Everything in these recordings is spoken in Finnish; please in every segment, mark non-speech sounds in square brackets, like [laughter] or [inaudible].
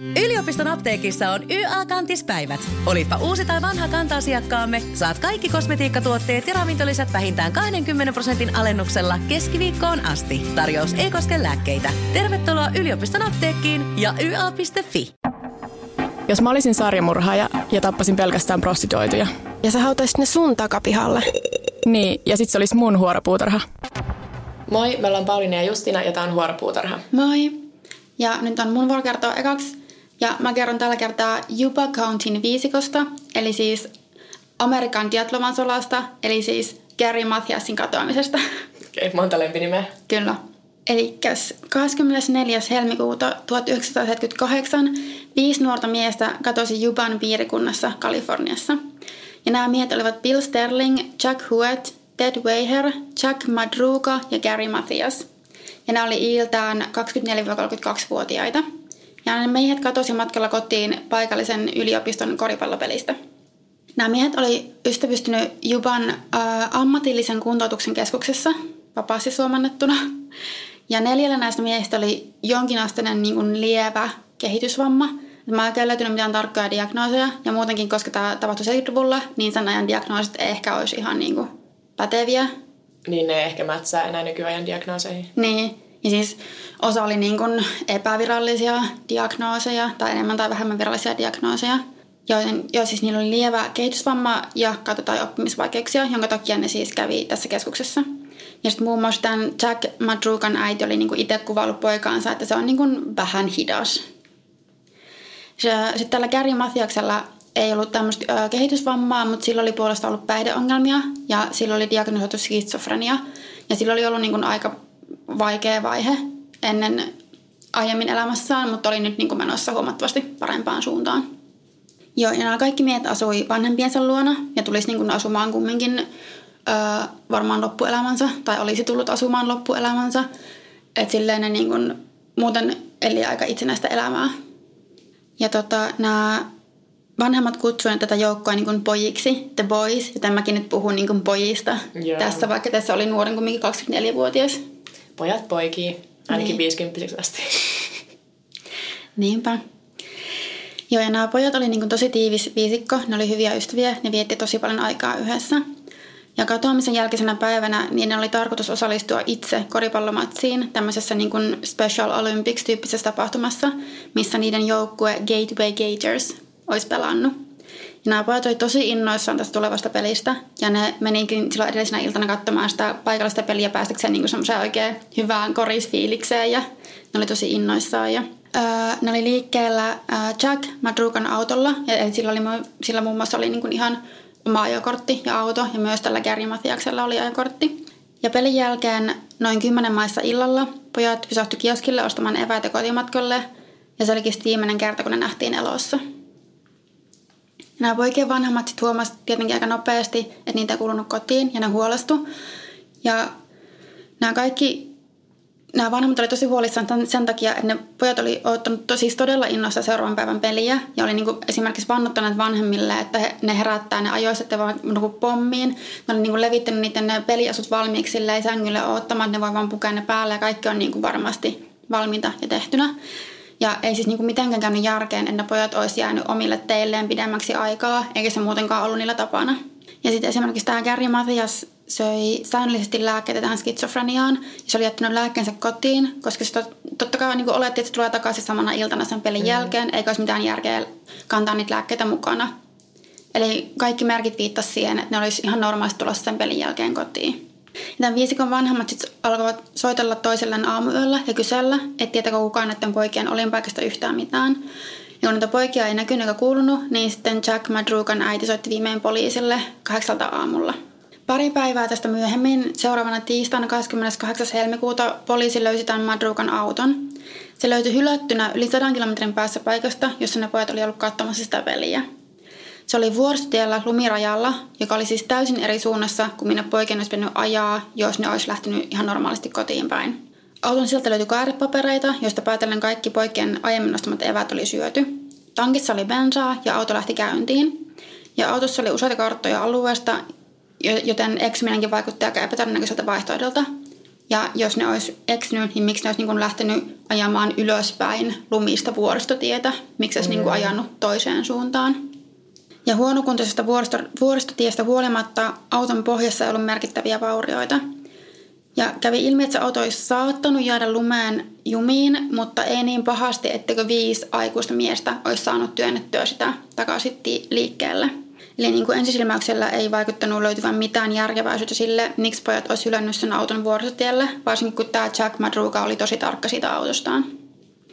Yliopiston apteekissa on YA-kantispäivät. Olipa uusi tai vanha kanta-asiakkaamme, saat kaikki kosmetiikkatuotteet ja ravintolisät vähintään 20 prosentin alennuksella keskiviikkoon asti. Tarjous ei koske lääkkeitä. Tervetuloa yliopiston apteekkiin ja YA.fi. Jos mä olisin sarjamurhaaja ja tappasin pelkästään prostituoituja. Ja sä hautaisit ne sun takapihalle. Niin, ja sit se olisi mun huoropuutarha. Moi, me ollaan Pauliina ja Justina ja tää on huoropuutarha. Moi! Ja nyt on mun vuoro kertoa ekaksi. Ja mä kerron tällä kertaa Yuba Countyn viisikosta, eli siis Amerikan Diatlovan solasta, eli siis Gary Mathiasin katoamisesta. Okei, okay, monta lempinimeä. Kyllä. Eli 24. helmikuuta 1978 viisi nuorta miestä katosi Juban piirikunnassa Kaliforniassa. Ja nämä miehet olivat Bill Sterling, Jack Huet, Ted Weiher, Jack Madruga ja Gary Mathias. Ja nämä oli iltään 24-32-vuotiaita. Ja ne miehet katosi matkalla kotiin paikallisen yliopiston koripallopelistä. Nämä miehet oli ystävystynyt Juban äh, ammatillisen kuntoutuksen keskuksessa, vapaasti suomannettuna. Ja neljällä näistä miehistä oli jonkinasteinen niin kuin lievä kehitysvamma. Mä en löytynyt mitään tarkkoja diagnooseja, ja muutenkin, koska tämä tapahtui 70-luvulla, niin sen ajan diagnoosit ei ehkä olisi ihan niin kuin päteviä. Niin ne ehkä mätsää enää nykyajan diagnooseihin. Niin, ja siis osa oli niin kuin epävirallisia diagnooseja tai enemmän tai vähemmän virallisia diagnooseja, joiden, jo siis niillä oli lievä kehitysvamma ja katsotaan oppimisvaikeuksia, jonka takia ne siis kävi tässä keskuksessa. Ja sitten muun muassa tämän Jack Madrugan äiti oli niin kuin itse kuvaillut poikaansa, että se on niin kuin vähän hidas. Sitten tällä Gary Mathiaksella ei ollut tämmöistä kehitysvammaa, mutta sillä oli puolesta ollut päihdeongelmia ja sillä oli diagnosoitu skitsofrenia. Ja sillä oli ollut niin kuin aika vaikea vaihe ennen aiemmin elämässään, mutta oli nyt niin kuin menossa huomattavasti parempaan suuntaan. Joo, ja nämä kaikki miehet asui vanhempiensa luona ja tulisi niin kuin asumaan kumminkin öö, varmaan loppuelämänsä, tai olisi tullut asumaan loppuelämänsä. Että silleen ne niin kuin, muuten eli aika itsenäistä elämää. Ja tota, nämä vanhemmat kutsuivat tätä joukkoa niin kuin pojiksi, the boys, joten mäkin nyt puhun niin kuin pojista yeah. tässä, vaikka tässä oli nuoren kumminkin 24-vuotias. Pojat poikii, ainakin niin. 50 asti. [laughs] Niinpä. Joo, ja nämä pojat oli niin kuin tosi tiivis viisikko, ne oli hyviä ystäviä, ne vietti tosi paljon aikaa yhdessä. Ja katoamisen jälkeisenä päivänä niin ne oli tarkoitus osallistua itse koripallomatsiin tämmöisessä niin kuin Special Olympics-tyyppisessä tapahtumassa, missä niiden joukkue Gateway Gators olisi pelannut. Nämä pojat oli tosi innoissaan tästä tulevasta pelistä ja ne menikin silloin edellisenä iltana katsomaan sitä paikallista peliä päästäkseen niin semmoiseen oikein hyvään korisfiilikseen ja ne oli tosi innoissaan. Ja, ää, ne oli liikkeellä ää, Jack Madrugan autolla ja sillä, oli, sillä muun muassa oli niin kuin ihan oma ajokortti ja auto ja myös tällä Gary Mathiaksella oli ajokortti. Ja pelin jälkeen noin kymmenen maissa illalla pojat pysähtyi kioskille ostamaan eväitä kotimatkalle ja se olikin viimeinen kerta, kun ne nähtiin elossa. Nämä poikien vanhemmat sitten huomasivat tietenkin aika nopeasti, että niitä ei kuulunut kotiin ja ne huolestu. Ja nämä kaikki, nämä vanhemmat oli tosi huolissaan sen takia, että ne pojat oli ottanut tosi todella innossa seuraavan päivän peliä. Ja oli niinku esimerkiksi vannuttaneet vanhemmille, että he, ne herättää ne ajoissa, että vaan niinku pommiin. Ne oli niinku levittänyt niiden ne peliasut valmiiksi silleen sängylle odottamaan, että ne voi vaan pukea ne päälle ja kaikki on niinku varmasti valmiita ja tehtynä. Ja ei siis niinku mitenkään käynyt järkeen, että pojat olisi jäänyt omille teilleen pidemmäksi aikaa, eikä se muutenkaan ollut niillä tapana. Ja sitten esimerkiksi tämä Gary Mathias söi säännöllisesti lääkkeitä tähän skitsofreniaan. Ja se oli jättänyt lääkkeensä kotiin, koska se tot, totta kai niin oletti, että se tulee takaisin samana iltana sen pelin mm. jälkeen, eikä olisi mitään järkeä kantaa niitä lääkkeitä mukana. Eli kaikki merkit viittasivat siihen, että ne olisi ihan normaalisti tulossa sen pelin jälkeen kotiin. Tämän viisikon vanhemmat sitten alkoivat soitella toiselleen aamuyöllä ja kysellä, että tietääkö kukaan näiden poikien olinpaikasta yhtään mitään. Ja kun niitä poikia ei näkynyt eikä kuulunut, niin sitten Jack Madrugan äiti soitti viimein poliisille kahdeksalta aamulla. Pari päivää tästä myöhemmin, seuraavana tiistaina 28. helmikuuta, poliisi löysi tämän Madrugan auton. Se löytyi hylättynä yli 100 kilometrin päässä paikasta, jossa ne pojat oli ollut katsomassa sitä peliä. Se oli vuoristotiellä lumirajalla, joka oli siis täysin eri suunnassa kuin minne poikien olisi pitänyt ajaa, jos ne olisi lähtenyt ihan normaalisti kotiin päin. Auton sieltä löytyi kaarepapereita, joista päätellen kaikki poikien aiemmin nostamat evät oli syöty. Tankissa oli bensaa ja auto lähti käyntiin. Ja autossa oli useita karttoja alueesta, joten eksyminenkin vaikutti aika epätodennäköiseltä vaihtoehdolta. Ja jos ne olisi eksynyt, niin miksi ne olisi niin lähtenyt ajamaan ylöspäin lumista vuoristotietä, miksi olisi mm. niin ajanut toiseen suuntaan. Ja huonokuntoisesta vuoristo, vuoristotiestä huolimatta auton pohjassa ei ollut merkittäviä vaurioita. Ja kävi ilmi, että se auto olisi saattanut jäädä lumeen jumiin, mutta ei niin pahasti, etteikö viisi aikuista miestä olisi saanut työnnettyä sitä takaisin liikkeelle. Eli niin kuin ensisilmäyksellä ei vaikuttanut löytyvän mitään järkeväisyyttä sille, miksi pojat olisi hylännyt sen auton vuoristotielle, varsinkin kun tämä Jack Madruga oli tosi tarkka siitä autostaan.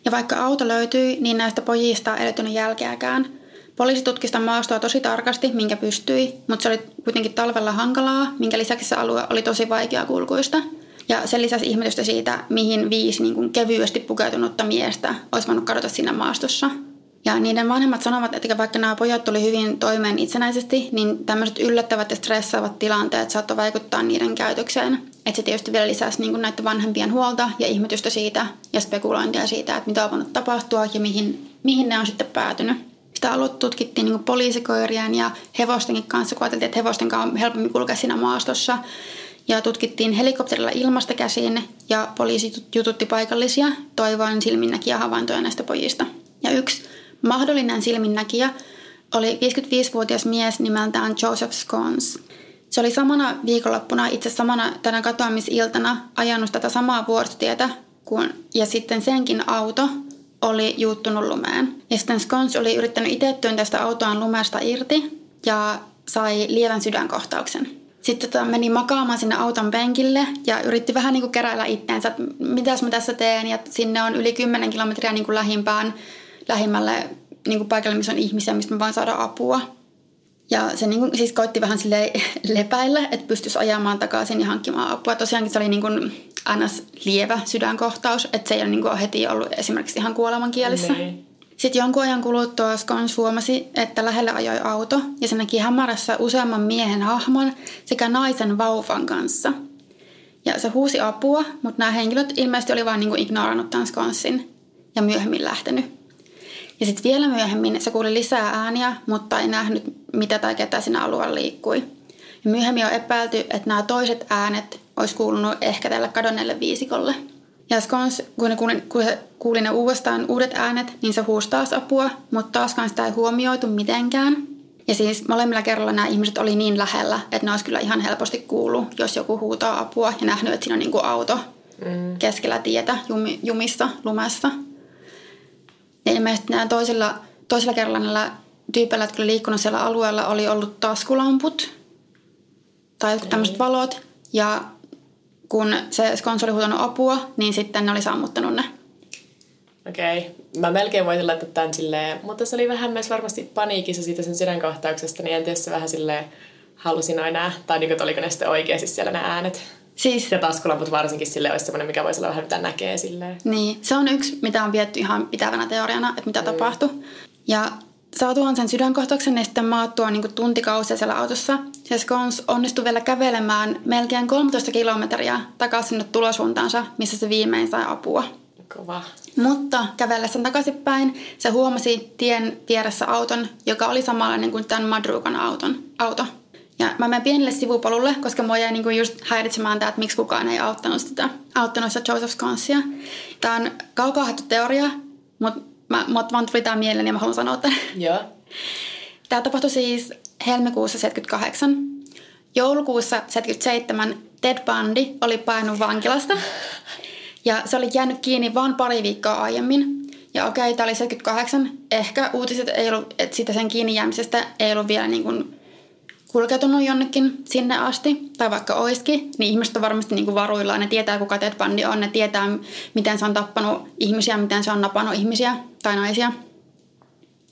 Ja vaikka auto löytyi, niin näistä pojista ei löytynyt jälkeäkään – Poliisi tutki sitä maastoa tosi tarkasti, minkä pystyi, mutta se oli kuitenkin talvella hankalaa, minkä lisäksi se alue oli tosi vaikea kulkuista. Ja sen lisäksi ihmetystä siitä, mihin viisi niin kuin kevyesti pukeutunutta miestä olisi voinut kadota siinä maastossa. Ja niiden vanhemmat sanovat, että vaikka nämä pojat tuli hyvin toimeen itsenäisesti, niin tämmöiset yllättävät ja stressaavat tilanteet saattoi vaikuttaa niiden käytökseen. Että se tietysti vielä lisäsi niin näiden vanhempien huolta ja ihmetystä siitä ja spekulointia siitä, että mitä on voinut tapahtua ja mihin, mihin ne on sitten päätynyt sitä aluetta tutkittiin niin poliisikoirien ja hevostenkin kanssa, kun ajateltiin, että hevosten kanssa on helpommin kulkea siinä maastossa. Ja tutkittiin helikopterilla ilmasta käsin ja poliisi jututti paikallisia toivoen silminnäkijä havaintoja näistä pojista. Ja yksi mahdollinen silminnäkijä oli 55-vuotias mies nimeltään Joseph Scones. Se oli samana viikonloppuna, itse samana tänä katoamisiltana, ajanut tätä samaa vuoristotietä, kun, ja sitten senkin auto oli juuttunut lumeen. Ja sitten Skons oli yrittänyt itse työntää sitä autoaan lumesta irti ja sai lievän sydänkohtauksen. Sitten tota, meni makaamaan sinne auton penkille ja yritti vähän niin kuin keräillä itteensä, että mitäs mä tässä teen. Ja sinne on yli 10 kilometriä niin kuin lähimpään, lähimmälle niin kuin paikalle, missä on ihmisiä, mistä mä voin saada apua. Ja se niin kuin, siis koitti vähän sille [laughs] lepäillä, että pystyisi ajamaan takaisin ja hankkimaan apua. Tosiaankin se oli niin kuin anas lievä sydänkohtaus, että se ei ole niin kuin heti ollut esimerkiksi ihan kuoleman kielissä. Niin. Sitten jonkun ajan kuluttua Skons huomasi, että lähelle ajoi auto ja se näki hämärässä useamman miehen hahmon sekä naisen vauvan kanssa. Ja se huusi apua, mutta nämä henkilöt ilmeisesti oli vain niin ignorannut tämän Skonsin ja myöhemmin lähtenyt. Ja sitten vielä myöhemmin se kuuli lisää ääniä, mutta ei nähnyt mitä tai ketä siinä alueella liikkui. Ja myöhemmin on epäilty, että nämä toiset äänet olisi kuulunut ehkä tälle kadonneelle viisikolle. Ja Skons, kun, ne kuuli, kun se kuuli ne uudestaan uudet äänet, niin se huusi taas apua, mutta taaskaan sitä ei huomioitu mitenkään. Ja siis molemmilla kerralla nämä ihmiset oli niin lähellä, että ne olisi kyllä ihan helposti kuullut, jos joku huutaa apua ja nähnyt, että siinä on niin kuin auto mm. keskellä tietä jumi, jumissa, lumessa. Ja ilmeisesti nämä toisella, toisella kerralla näillä tyypeillä, jotka oli liikkunut siellä alueella, oli ollut taskulamput tai jotkut tämmöiset valot. Ja kun se skons oli huutanut apua, niin sitten ne oli sammuttanut ne. Okei. Okay. Mä melkein voisin laittaa tämän silleen, mutta se oli vähän myös varmasti paniikissa siitä sen sydänkohtauksesta, niin en tiedä se vähän silleen halusin aina, tai niin kuin, oliko ne sitten oikeasti siellä ne äänet. Siis, ja taskulamput varsinkin sille olisi semmoinen, mikä voisi olla vähän mitä näkee silleen. Niin, se on yksi, mitä on vietty ihan pitävänä teoriana, että mitä mm. tapahtui. Ja saatuaan sen sydänkohtauksen ja sitten maattua niin tuntikausia siellä autossa, se Skons onnistui vielä kävelemään melkein 13 kilometriä takaisin sinne tulosuuntaansa, missä se viimein sai apua. Kova. Mutta kävellessä takaisinpäin se huomasi tien vieressä auton, joka oli samanlainen kuin tämän Madrugan auton, auto. Ja mä menen pienelle sivupolulle, koska mua jäi niinku just häiritsemään tämä, että miksi kukaan ei auttanut sitä, auttanut sitä Joseph Sconsia. Tämä on kaukaa teoria, mutta mä, mä vaan tuli tämä mieleen ja mä haluan sanoa tämän. Joo. Tämä tapahtui siis helmikuussa 78. Joulukuussa 77 Ted Bundy oli painut vankilasta. Ja se oli jäänyt kiinni vain pari viikkoa aiemmin. Ja okei, tämä oli 78. Ehkä uutiset ei ollut, että sitä sen kiinni jäämisestä ei ollut vielä niin kuin kulkeutunut jonnekin sinne asti, tai vaikka oiskin, niin ihmiset on varmasti niin kuin varuillaan. Ne tietää, kuka Ted Bundy on, ne tietää, miten se on tappanut ihmisiä, miten se on napannut ihmisiä tai naisia.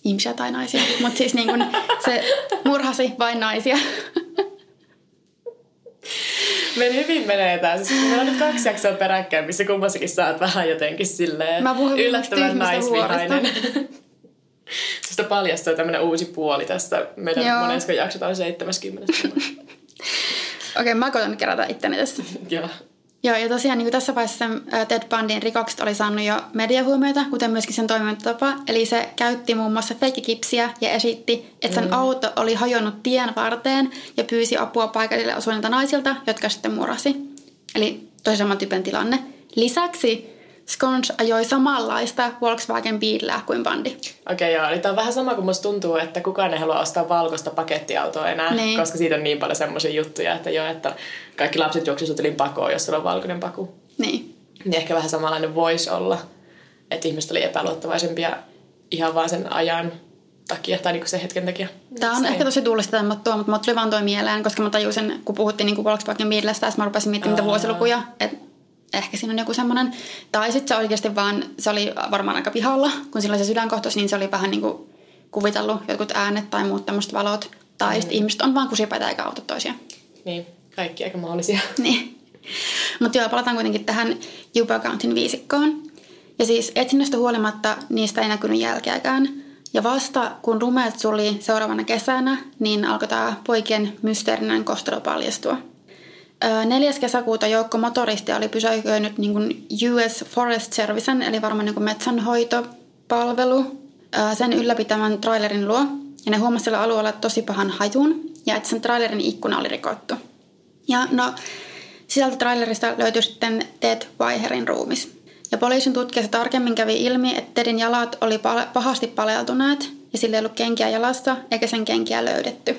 Ihmisiä tai naisia, [laughs] mutta siis niin kuin se murhasi vain naisia. [laughs] Meillä hyvin menee tää. Siis meillä on nyt kaksi jaksoa peräkkäin, missä kummassakin saat vähän jotenkin silleen Mä yllättävän naisvihainen. [laughs] [laughs] Sitä paljastuu tämmöinen uusi puoli tästä meidän Joo. monesko jakso, tai 70. [laughs] Okei, okay, mä koitan kerätä itteni tässä. [laughs] Joo. Joo, ja tosiaan niin kuin tässä vaiheessa Ted Bundyn rikokset oli saanut jo mediahuomiota, kuten myöskin sen toimintatapa. Eli se käytti muun muassa feikkikipsiä ja esitti, että sen mm. auto oli hajonnut tien varteen ja pyysi apua paikallille osuneilta naisilta, jotka sitten murasi. Eli tosi saman tyypin tilanne. Lisäksi Sconge ajoi samanlaista Volkswagen Beetlea kuin bandi. Okei, okay, joo. Eli tämä on vähän sama kuin musta tuntuu, että kukaan ei halua ostaa valkoista pakettiautoa enää, Niin. koska siitä on niin paljon semmoisia juttuja, että joo, että kaikki lapset juoksuisivat yli pakoon, jos sulla on valkoinen paku. Niin. Niin ehkä vähän samanlainen voisi olla, että ihmiset oli epäluottavaisempia ihan vaan sen ajan takia tai niinku sen hetken takia. Tämä on Se- ehkä tosi tuulista tämmöttyä, mutta mulla tuli vaan toi mieleen, koska mä tajusin, kun puhuttiin niin Volkswagen Beetlestä, mä rupesin miettimään niitä vuosilukuja, että ehkä siinä on joku semmoinen. Tai sitten se oikeasti vaan, se oli varmaan aika pihalla, kun sillä oli se sydänkohtaus, niin se oli vähän niin kuin kuvitellut jotkut äänet tai muut tämmöiset valot. Tai mm. sitten ihmiset on vaan kusipäitä eikä auta toisia. Niin, kaikki aika mahdollisia. [laughs] Niin. Mutta joo, palataan kuitenkin tähän Yuba Countin viisikkoon. Ja siis etsinnästä huolimatta niistä ei näkynyt jälkeäkään. Ja vasta kun rumeet suli seuraavana kesänä, niin alkoi tämä poikien mysteerinen kohtalo paljastua. Öö, 4. kesäkuuta joukko motoristia oli pysäköinyt niin kuin US Forest Servicen, eli varmaan niin kuin metsänhoitopalvelu, sen ylläpitämän trailerin luo. Ja ne huomasivat sillä alueella tosi pahan hajun, ja että sen trailerin ikkuna oli rikottu. Ja no, sisältä trailerista löytyi sitten Ted Weiherin ruumis. Ja poliisin tutkiessa tarkemmin kävi ilmi, että Tedin jalat oli pahasti paleltuneet ja sillä ei ollut kenkiä jalassa eikä sen kenkiä löydetty.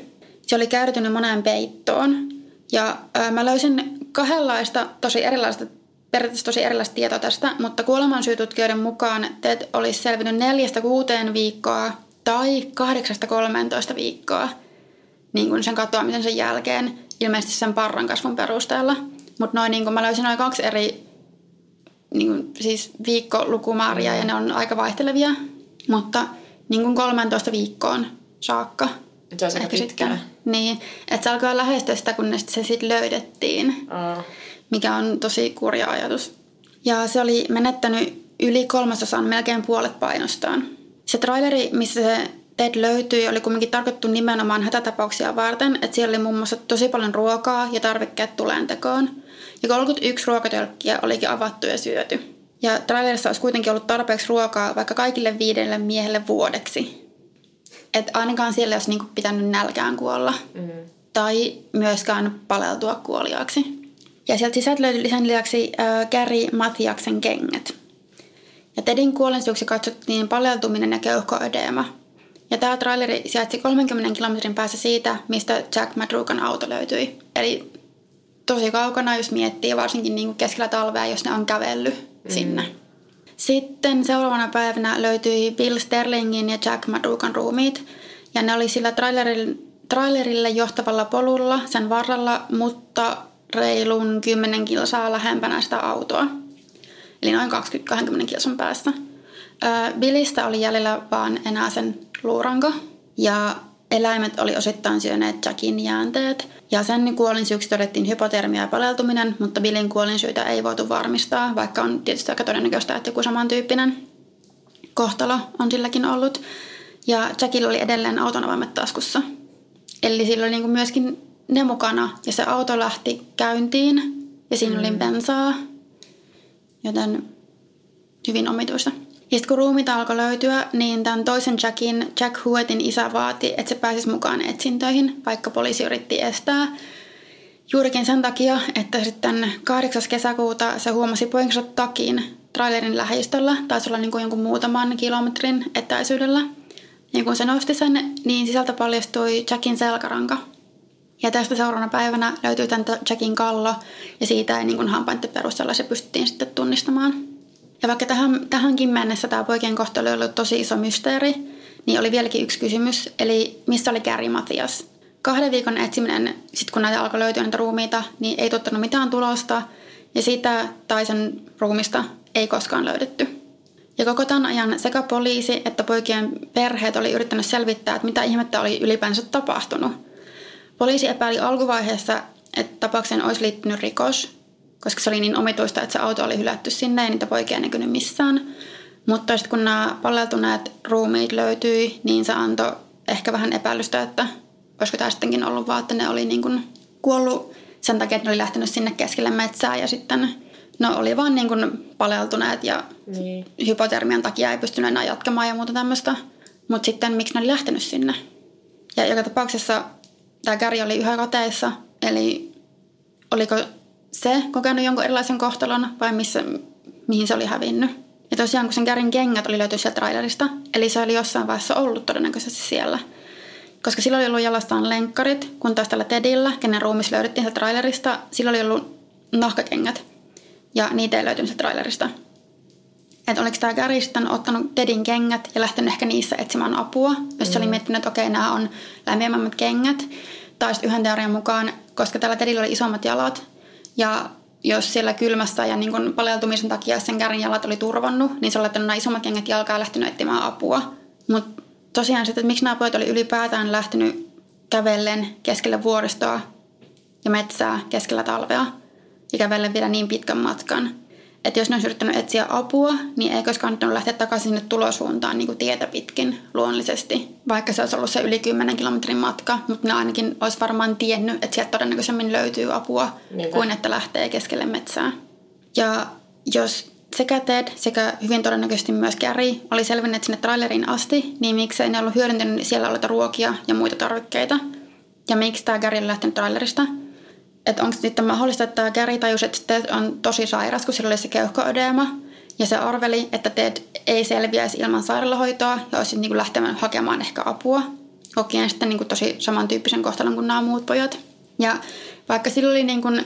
Se oli käytynyt moneen peittoon. Ja ää, mä löysin kahdenlaista tosi erilaista, periaatteessa tosi erilaista tietoa tästä, mutta kuolemansyytutkijoiden mukaan Ted olisi selvinnyt neljästä kuuteen viikkoa tai kahdeksasta 13 viikkoa niin kuin sen katoamisen sen jälkeen, ilmeisesti sen parran kasvun perusteella. Mutta noin niin kuin mä löysin noin kaksi eri niin kuin, siis viikkolukumääriä ja ne on aika vaihtelevia, mutta niin kuin 13 viikkoon saakka. Se on aika Ehkä pitkä. sitten. Niin, että se alkoi lähestyä sitä, kunnes se sitten löydettiin, Aa. mikä on tosi kurja ajatus. Ja se oli menettänyt yli kolmasosan, melkein puolet painostaan. Se traileri, missä se Ted löytyi, oli kuitenkin tarkoitettu nimenomaan hätätapauksia varten, että siellä oli muun muassa tosi paljon ruokaa ja tarvikkeet tulentekoon. Ja 31 ruokatölkkiä olikin avattu ja syöty. Ja trailerissa olisi kuitenkin ollut tarpeeksi ruokaa vaikka kaikille viidelle miehelle vuodeksi. Että ainakaan siellä olisi niinku pitänyt nälkään kuolla. Mm. Tai myöskään paleltua kuoliaaksi. Ja sieltä sisältä löytyi sen lisäksi äh, Gary Mathiaksen kengät. Ja Tedin kuolinsyyksi katsottiin paleltuminen ja keuhkoödeema. Ja tämä traileri sijaitsi 30 kilometrin päässä siitä, mistä Jack Madrugan auto löytyi. Eli tosi kaukana, jos miettii, varsinkin niin kuin keskellä talvea, jos ne on kävellyt mm. sinne. Sitten seuraavana päivänä löytyi Bill Sterlingin ja Jack Madrugan ruumiit. Ja ne oli sillä trailerille, johtavalla polulla sen varrella, mutta reilun 10 kilsaa lähempänä sitä autoa. Eli noin 20-20 kilsan päässä. Billistä oli jäljellä vaan enää sen luuranko. Ja eläimet oli osittain syöneet Jackin jäänteet. Ja sen kuolinsyyksi todettiin hypotermia ja paleltuminen, mutta Billin kuolinsyitä ei voitu varmistaa, vaikka on tietysti aika todennäköistä, että joku samantyyppinen kohtalo on silläkin ollut. Ja Jackilla oli edelleen auton avaimet taskussa. Eli sillä oli niinku myöskin ne mukana ja se auto lähti käyntiin ja siinä oli bensaa, joten hyvin omituista. Ja sitten kun ruumiita alkoi löytyä, niin tämän toisen Jackin, Jack Huetin isä vaati, että se pääsisi mukaan etsintöihin, vaikka poliisi yritti estää. Juurikin sen takia, että sitten 8. kesäkuuta se huomasi poikansa takin trailerin lähistöllä, taisi olla niin kuin jonkun muutaman kilometrin etäisyydellä. Ja kun se nosti sen, niin sisältä paljastui Jackin selkäranka. Ja tästä seuraavana päivänä löytyi tämän Jackin kallo, ja siitä ei niin kuin hampaiden perusteella se pystyttiin sitten tunnistamaan. Ja vaikka tähän, tähänkin mennessä tämä poikien kohtalo oli ollut tosi iso mysteeri, niin oli vieläkin yksi kysymys, eli missä oli Gary Mathias? Kahden viikon etsiminen, sit kun näitä alkoi löytyä näitä ruumiita, niin ei tuottanut mitään tulosta, ja sitä tai sen ruumista ei koskaan löydetty. Ja koko tämän ajan sekä poliisi että poikien perheet oli yrittänyt selvittää, että mitä ihmettä oli ylipäänsä tapahtunut. Poliisi epäili alkuvaiheessa, että tapaukseen olisi liittynyt rikos, koska se oli niin omituista, että se auto oli hylätty sinne ja niitä poikia ei näkynyt missään. Mutta sitten kun nämä paleltuneet ruumiit löytyi, niin se antoi ehkä vähän epäilystä, että olisiko tämä sittenkin ollut vaan, että ne oli niin kuin kuollut sen takia, että ne oli lähtenyt sinne keskelle metsää ja sitten no oli vaan niin kuin paleltuneet ja Niin. hypotermian takia ei pystynyt enää jatkamaan ja muuta tämmöistä. Mutta sitten miksi ne oli lähtenyt sinne? Ja joka tapauksessa tämä Gary oli yhä kateissa, eli oliko se kokenut jonkun erilaisen kohtalon vai missä, mihin se oli hävinnyt. Ja tosiaan, kun sen Garin kengät oli löytynyt sieltä trailerista, eli se oli jossain vaiheessa ollut todennäköisesti siellä. Koska sillä oli ollut jalastaan lenkkarit, kun taas tällä Tedillä, kenen ruumis löydettiin sieltä trailerista, sillä oli ollut nahkakengät. Ja niitä ei löytynyt sieltä trailerista. Että oliko tämä Gary sitten ottanut Tedin kengät ja lähtenyt ehkä niissä etsimään apua, jos mm. se oli miettinyt, että okei, nämä on lämpimämmät kengät. Tai sitten yhden teorian mukaan, koska tällä Tedillä oli isommat jalat ja jos siellä kylmässä ja niin kun paleltumisen takia sen kärin jalat oli turvannut, niin se oli laittanut nämä isommat kengät jalkaa ja lähtenyt etsimään apua. Mutta tosiaan sitten, että miksi nämä pojat oli ylipäätään lähtenyt kävellen keskelle vuoristoa ja metsää keskellä talvea ja kävellen vielä niin pitkän matkan – että jos ne olisi yrittänyt etsiä apua, niin eikö olisi kannattanut lähteä takaisin sinne tulosuuntaan niin kuin tietä pitkin luonnollisesti. Vaikka se olisi ollut se yli 10 kilometrin matka, mutta ne ainakin olisi varmaan tiennyt, että sieltä todennäköisemmin löytyy apua, Niinpä. kuin että lähtee keskelle metsää. Ja jos sekä Ted sekä hyvin todennäköisesti myös Gary oli selvinneet sinne traileriin asti, niin miksei ne ollut hyödyntänyt siellä olleita ruokia ja muita tarvikkeita. Ja miksi tämä Gary oli lähtenyt trailerista – että onko sitten mahdollista, että Gary tajusi, että Ted on tosi sairas, kun sillä oli se keuhkoödeema. Ja se arveli, että Ted ei selviäisi ilman sairaalahoitoa ja olisi niin lähtemään hakemaan ehkä apua. Kokien sitten niin kuin tosi samantyyppisen kohtalon kuin nämä muut pojat. Ja vaikka sillä oli niin kuin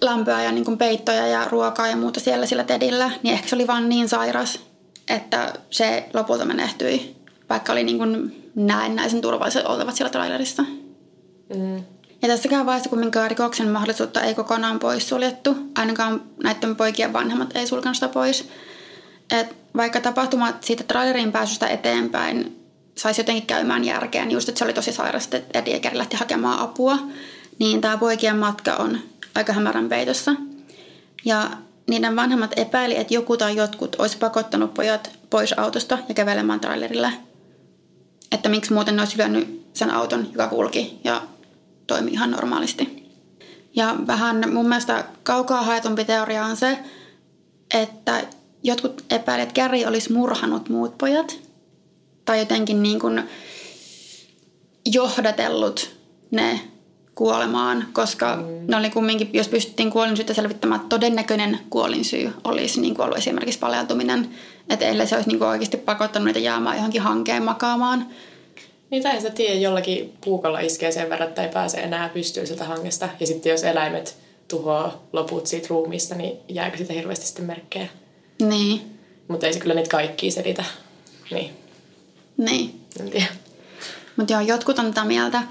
lämpöä ja niin kuin peittoja ja ruokaa ja muuta siellä sillä Tedillä, niin ehkä se oli vaan niin sairas, että se lopulta menehtyi, vaikka oli niin kuin näennäisen turvalliset oltavat siellä trailerissa. Mm. Ja tässäkään vaiheessa kumminkaan rikoksen mahdollisuutta ei kokonaan poissuljettu. Ainakaan näiden poikien vanhemmat ei sulkenut sitä pois. Et vaikka tapahtumat siitä trailerin pääsystä eteenpäin saisi jotenkin käymään järkeä, niin just, että se oli tosi sairasta, että Eddie lähti hakemaan apua, niin tämä poikien matka on aika hämärän peitossa. Ja niiden vanhemmat epäili, että joku tai jotkut olisi pakottanut pojat pois autosta ja kävelemään trailerille. Että miksi muuten ne olisi sen auton, joka kulki, ja toimi ihan normaalisti. Ja vähän mun mielestä kaukaa haetumpi teoria on se, että jotkut epäilevät, että Gary olisi murhanut muut pojat. Tai jotenkin niin kuin johdatellut ne kuolemaan, koska mm. ne oli kumminkin, jos pystyttiin kuolinsyyttä selvittämään, todennäköinen kuolinsyy olisi niin kuin ollut esimerkiksi paleltuminen. Että ellei se olisi niin kuin oikeasti pakottanut niitä jäämään johonkin hankeen makaamaan, tai sitä tiedä, jollakin puukolla iskee sen verran, että ei pääse enää pystyyn sieltä hangesta. Ja sitten jos eläimet tuhoaa loput siitä ruumista, niin jääkö sitä hirveästi sitten merkkejä? Niin. Mutta ei se kyllä niitä kaikkia selitä. Niin. Niin. En tiedä. Mutta joo, jotkut on tätä mieltä.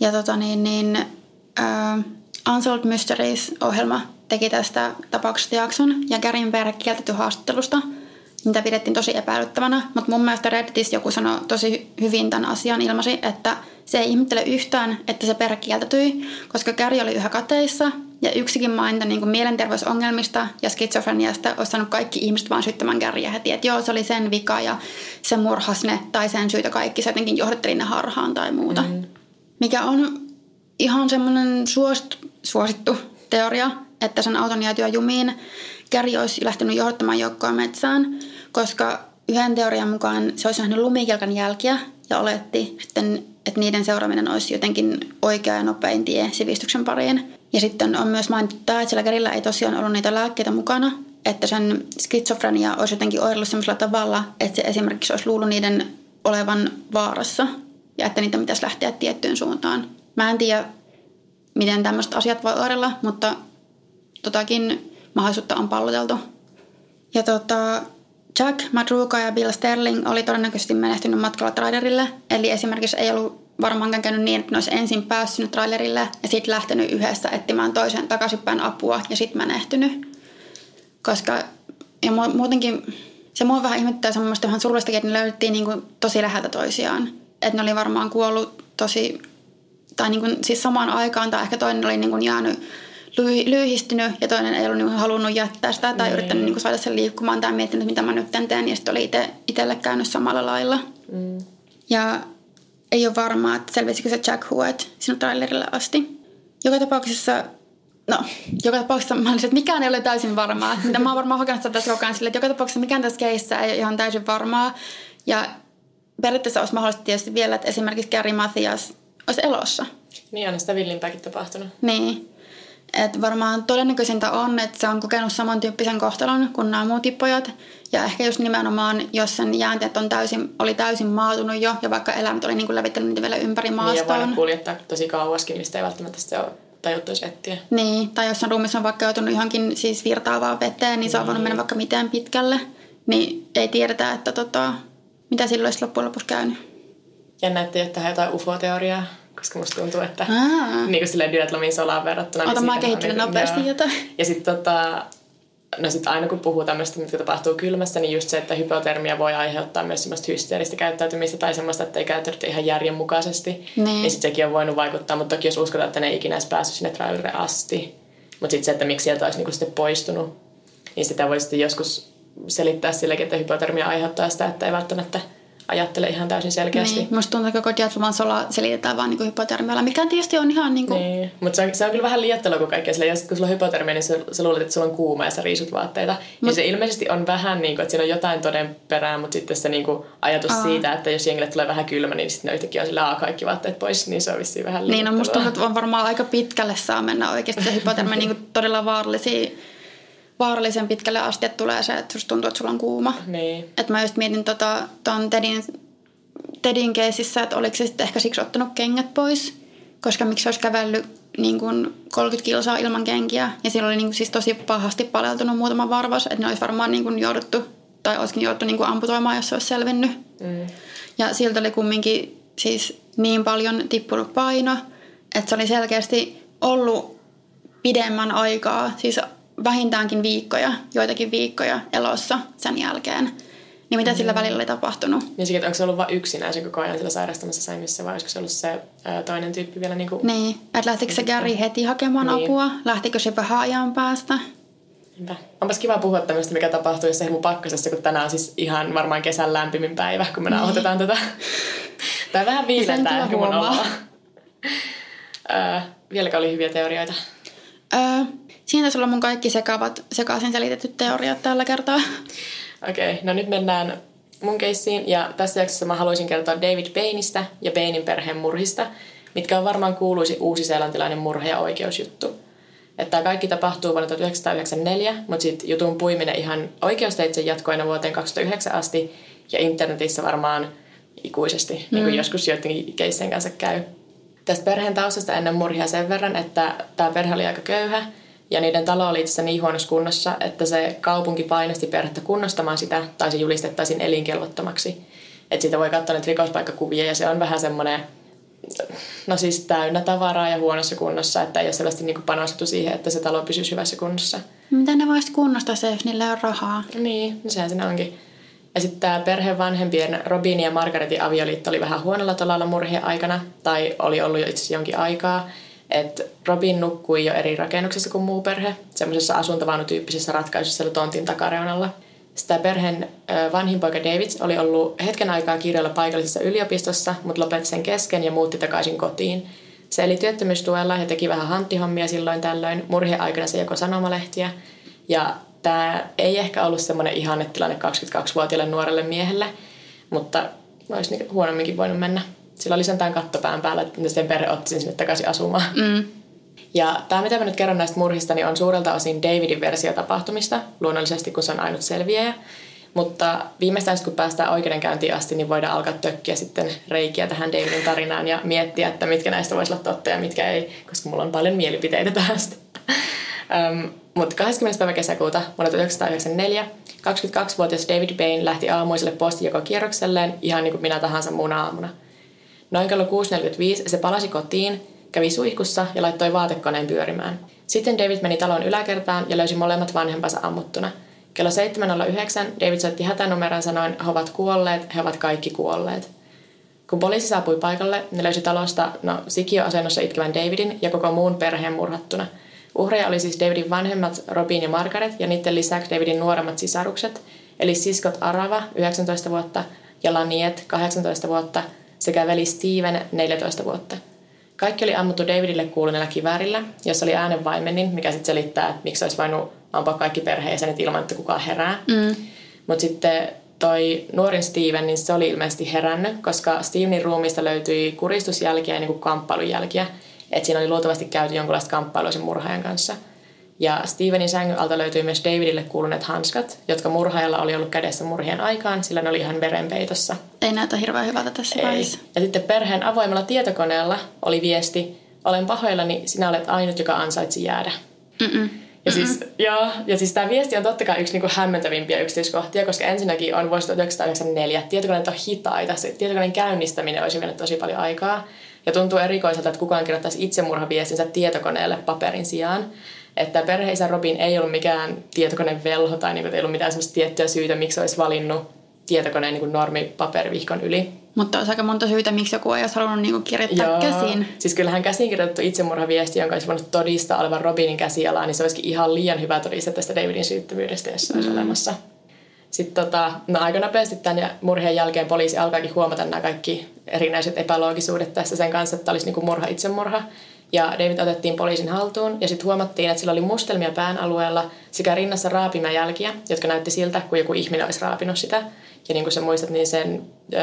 Ja tota niin, niin uh, Unsolved Mysteries-ohjelma teki tästä tapauksesta jakson ja perhe kieltetty haastattelusta – mitä pidettiin tosi epäilyttävänä. Mutta mun mielestä Redditissä joku sanoi tosi hyvin tämän asian ilmasi, että se ei ihmettele yhtään, että se perhe kieltätyi, koska Gary oli yhä kateissa ja yksikin mainita niin kuin mielenterveysongelmista ja skitsofreniasta olisi saanut kaikki ihmiset vaan syyttämään Garyä heti, että joo, se oli sen vika ja se murhas ne tai sen syytä kaikki, se jotenkin johdatteli ne harhaan tai muuta. Mm. Mikä on ihan semmoinen suosittu, suosittu teoria, että sen auton jäätyä jumiin Gary olisi lähtenyt johdattamaan joukkoa metsään, koska yhden teorian mukaan se olisi nähnyt lumikelkan jälkiä ja oletti, että, että niiden seuraaminen olisi jotenkin oikea ja nopein tie sivistyksen pariin. Ja sitten on myös mainittu tämä, että sillä Garylla ei tosiaan ollut niitä lääkkeitä mukana, että sen skitsofrenia olisi jotenkin oirillut sellaisella tavalla, että se esimerkiksi olisi luullut niiden olevan vaarassa ja että niitä pitäisi lähteä tiettyyn suuntaan. Mä en tiedä, miten tämmöiset asiat voi oirella, mutta totakin mahdollisuutta on palloteltu. Ja tota, Jack Madruga ja Bill Sterling oli todennäköisesti menehtynyt matkalla trailerille. Eli esimerkiksi ei ollut varmaankaan käynyt niin, että ne olisi ensin päässyt trailerille ja sitten lähtenyt yhdessä etsimään toisen takaisinpäin apua ja sitten menehtynyt. Koska ja muutenkin se mua vähän ihmettää semmoista vähän surullistakin, että ne löydettiin niin kuin tosi läheltä toisiaan. Että ne oli varmaan kuollut tosi, tai niin kuin, siis samaan aikaan, tai ehkä toinen oli niin kuin jäänyt lyhistynyt ja toinen ei ollut niin halunnut jättää sitä tai niin. yrittänyt niin saada sen liikkumaan tai miettinyt, mitä mä nyt teen. Ja sitten oli itse, itselle käynyt samalla lailla. Mm. Ja ei ole varmaa, että selvisikö se Jack Huet sinun trailerille asti. Joka tapauksessa, no, joka tapauksessa mä olisin, että mikään ei ole täysin varmaa. Mitä mä oon varmaan hokenut tässä koko ajan sille, että joka tapauksessa mikään tässä keissä ei ole ihan täysin varmaa. Ja periaatteessa olisi mahdollista tietysti vielä, että esimerkiksi Gary Mathias olisi elossa. Niin, on sitä villimpääkin tapahtunut. Niin. Et varmaan todennäköisintä on, että se on kokenut samantyyppisen kohtalon kuin nämä muut tippojat. Ja ehkä just nimenomaan, jos sen jäänteet on täysin, oli täysin maatunut jo, ja vaikka eläimet oli niin kuin levittänyt niitä vielä ympäri maastoon. Niin, ja kuljettaa tosi kauaskin, mistä ei välttämättä se ole tajuttuisi etsiä. Niin, tai jos on ruumissa on vaikka joutunut johonkin siis virtaavaan veteen, niin se on voinut mennä vaikka miten pitkälle. Niin ei tiedetä, että tota, mitä silloin olisi loppujen lopuksi käynyt. Jännä, että jotain UFO-teoriaa, koska musta tuntuu, että Aa. niin kuin silleen solaan verrattuna. Ota, niin mä kehittelen niin- nopeasti joo. jotain. Ja sitten tota, no sit aina kun puhuu tämmöistä, mitkä tapahtuu kylmässä, niin just se, että hypotermia voi aiheuttaa myös semmoista hysteeristä käyttäytymistä tai semmoista, että ei käyttäydytä ihan järjen mukaisesti. Niin. Niin sit sekin on voinut vaikuttaa, mutta toki jos uskotaan, että ne ei ikinä edes päässyt sinne trailerille asti. Mutta sitten se, että miksi sieltä olisi niinku sitten poistunut, niin sitä voi sitten joskus selittää silläkin, että hypotermia aiheuttaa sitä, että ei välttämättä ajattele ihan täysin selkeästi. Niin, musta tuntuu, että koko sola selitetään vaan niin hypotermialla, mikä tietysti on ihan niin kuin, Niin, mutta se on, se on kyllä vähän liiottelua kuin kaikkea sillä, jos kun sulla on hypotermia, niin sä, sä luulet, että sulla on kuuma ja sä riisut vaatteita. Mut, ja se ilmeisesti on vähän niin kuin, että siinä on jotain toden perää, mutta sitten se niin kuin, ajatus Aa. siitä, että jos jengille tulee vähän kylmä, niin sitten ne yhtäkkiä on sillä "Aa, kaikki vaatteet pois, niin se on vissiin vähän Niin, no musta tuntuu, että on varmaan aika pitkälle saa mennä oikeasti se hypotermia [laughs] niin kuin todella vaarallisia, vaarallisen pitkälle asti, että tulee se, että susta tuntuu, että sulla on kuuma. Niin. Et mä just mietin tota, ton Tedin, Tedin keisissä, että oliko se sitten ehkä siksi ottanut kengät pois, koska miksi se olisi kävellyt niin kuin 30 kilsaa ilman kenkiä. Ja siellä oli niin kuin siis tosi pahasti paleltunut muutama varvas, että ne olisi varmaan niin kuin jouduttu, tai olisikin jouduttu niin kuin amputoimaan, jos se olisi selvinnyt. Mm. Ja siltä oli kumminkin siis niin paljon tippunut paino, että se oli selkeästi ollut pidemmän aikaa, siis vähintäänkin viikkoja, joitakin viikkoja elossa sen jälkeen. Niin mitä sillä välillä oli tapahtunut? Niin sekin, että onko se ollut vain yksinään sen koko ajan sillä sairastamassa sängyssä vai olisiko se ollut se ää, toinen tyyppi vielä niin kuin... Niin, että lähtikö se Gary heti hakemaan Niin. apua? Lähtikö se vähän ajan päästä? Niinpä. Onpas kiva puhua tämmöistä, mikä tapahtuu jossain hirmu pakkasessa, kun tänään on siis ihan varmaan kesän lämpimin päivä, kun me Niin. nauhoitetaan tätä. Tai vähän Sen viilentää ehkä mun oloa. Öö, vieläkö oli hyviä teorioita? Öö, siinä taisi olla mun kaikki sekavat, sekaisin selitetyt teoriat tällä kertaa. Okei, okay, no nyt mennään mun keissiin. Ja tässä jaksossa mä haluaisin kertoa David Bainista ja Bainin perheen murhista, mitkä on varmaan kuuluisi uusi-seelantilainen murha- ja oikeusjuttu. Että tämä kaikki tapahtuu vuonna 1994, mutta sitten jutun puiminen ihan oikeusteitse jatkoi aina vuoteen 2009 asti ja internetissä varmaan ikuisesti, mm. niin kuin joskus joidenkin keissien kanssa käy. Tästä perheen taustasta ennen murhia sen verran, että tämä perhe oli aika köyhä ja niiden talo oli itse niin huonossa kunnossa, että se kaupunki painosti perhettä kunnostamaan sitä tai se julistettaisiin elinkelvottomaksi. Että siitä voi katsoa niitä rikospaikkakuvia ja se on vähän semmoinen, no siis täynnä tavaraa ja huonossa kunnossa, että ei ole selvästi niin panostettu siihen, että se talo pysyisi hyvässä kunnossa. Miten ne voisit kunnostaa se, jos niillä on rahaa? Niin, no sehän siinä onkin. Ja sitten tämä perheen vanhempien Robin ja Margaretin avioliitto oli vähän huonolla tolalla murhien aikana, tai oli ollut jo itse jonkin aikaa. Että Robin nukkui jo eri rakennuksessa kuin muu perhe, semmoisessa asuntovaunutyyppisessä ratkaisussa siellä tontin takareunalla. Tämä perheen vanhin poika David oli ollut hetken aikaa kirjoilla paikallisessa yliopistossa, mutta lopetti sen kesken ja muutti takaisin kotiin. Se eli työttömyystuella ja teki vähän hanttihommia silloin tällöin. Murhien aikana se joko sanomalehtiä. Ja tämä ei ehkä ollut semmoinen ihannetilanne 22-vuotiaalle nuorelle miehelle, mutta olisi niinku huonomminkin voinut mennä. Sillä oli sentään kattopään päällä, että sitten perhe otti sen sinne takaisin asumaan. Mm. Ja tämä, mitä mä nyt kerron näistä murhista, niin on suurelta osin Davidin versio tapahtumista, luonnollisesti kun se on ainut selviäjä. Mutta viimeistään kun päästään oikeudenkäyntiin asti, niin voidaan alkaa tökkiä sitten reikiä tähän Davidin tarinaan ja miettiä, että mitkä näistä voisi olla totta ja mitkä ei, koska mulla on paljon mielipiteitä tästä. Um, mutta 20. päivä kesäkuuta vuonna 1994 22-vuotias David Bain lähti aamuiselle postijakokierrokselleen ihan niin kuin minä tahansa muuna aamuna. Noin kello 6.45 se palasi kotiin, kävi suihkussa ja laittoi vaatekoneen pyörimään. Sitten David meni talon yläkertaan ja löysi molemmat vanhempansa ammuttuna. Kello 7.09 David soitti hätänumeron sanoen, he ovat kuolleet, he ovat kaikki kuolleet. Kun poliisi saapui paikalle, ne löysi talosta no, sikioasennossa itkevän Davidin ja koko muun perheen murhattuna. Uhreja oli siis Davidin vanhemmat Robin ja Margaret ja niiden lisäksi Davidin nuoremmat sisarukset, eli siskot Arava, 19 vuotta, ja Laniet, 18 vuotta, sekä veli Steven, 14 vuotta. Kaikki oli ammuttu Davidille kuuluneella kiväärillä, jossa oli äänenvaimenin, mikä sitten selittää, että miksi olisi voinut ampua kaikki perheenjäsenet ilman, että kukaan herää. Mm. Mutta sitten toi nuorin Steven, niin se oli ilmeisesti herännyt, koska Stevenin ruumista löytyi kuristusjälkiä ja niin kamppailujälkiä. että siinä oli luultavasti käyty jonkunlaista kamppailua sen murhaajan kanssa. Ja Stevenin sängyn alta löytyi myös Davidille kuuluneet hanskat, jotka murhaajalla oli ollut kädessä murhien aikaan, sillä ne oli ihan verenpeitossa. Ei näytä hirveän hyvältä tässä Ei. vaiheessa. Ja sitten perheen avoimella tietokoneella oli viesti, olen pahoillani, sinä olet ainut, joka ansaitsi jäädä. Mm-mm. Ja siis, joo, ja siis tämä viesti on totta kai yksi niinku hämmentävimpiä yksityiskohtia, koska ensinnäkin on vuosi 1994. Tietokoneet on hitaita. Se tietokoneen käynnistäminen olisi vienyt tosi paljon aikaa. Ja tuntuu erikoiselta, että kukaan kirjoittaisi itsemurhaviestinsä tietokoneelle paperin sijaan. Että perheisä Robin ei ollut mikään tietokonevelho tai niinku, ei ollut mitään sellaista tiettyä syytä, miksi olisi valinnut tietokoneen niinku normi paperivihkon yli. Mutta olisi aika monta syytä, miksi joku ei olisi halunnut niinku kirjoittaa Joo. käsiin. Siis kyllähän käsin kirjoitettu itsemurhaviesti, jonka olisi voinut todistaa olevan Robinin käsialaa, niin se olisikin ihan liian hyvä todiste tästä Davidin syyttömyydestä, jos se olisi mm. olemassa. Sitten tota, no aika nopeasti tämän murheen jälkeen poliisi alkaakin huomata nämä kaikki erinäiset epäloogisuudet tässä sen kanssa, että olisi niinku murha itsemurha. Ja David otettiin poliisin haltuun ja sitten huomattiin, että sillä oli mustelmia pään alueella sekä rinnassa raapimajälkiä, jotka näytti siltä, kuin joku ihminen olisi raapinut sitä. Ja niin kuin sä muistat, niin sen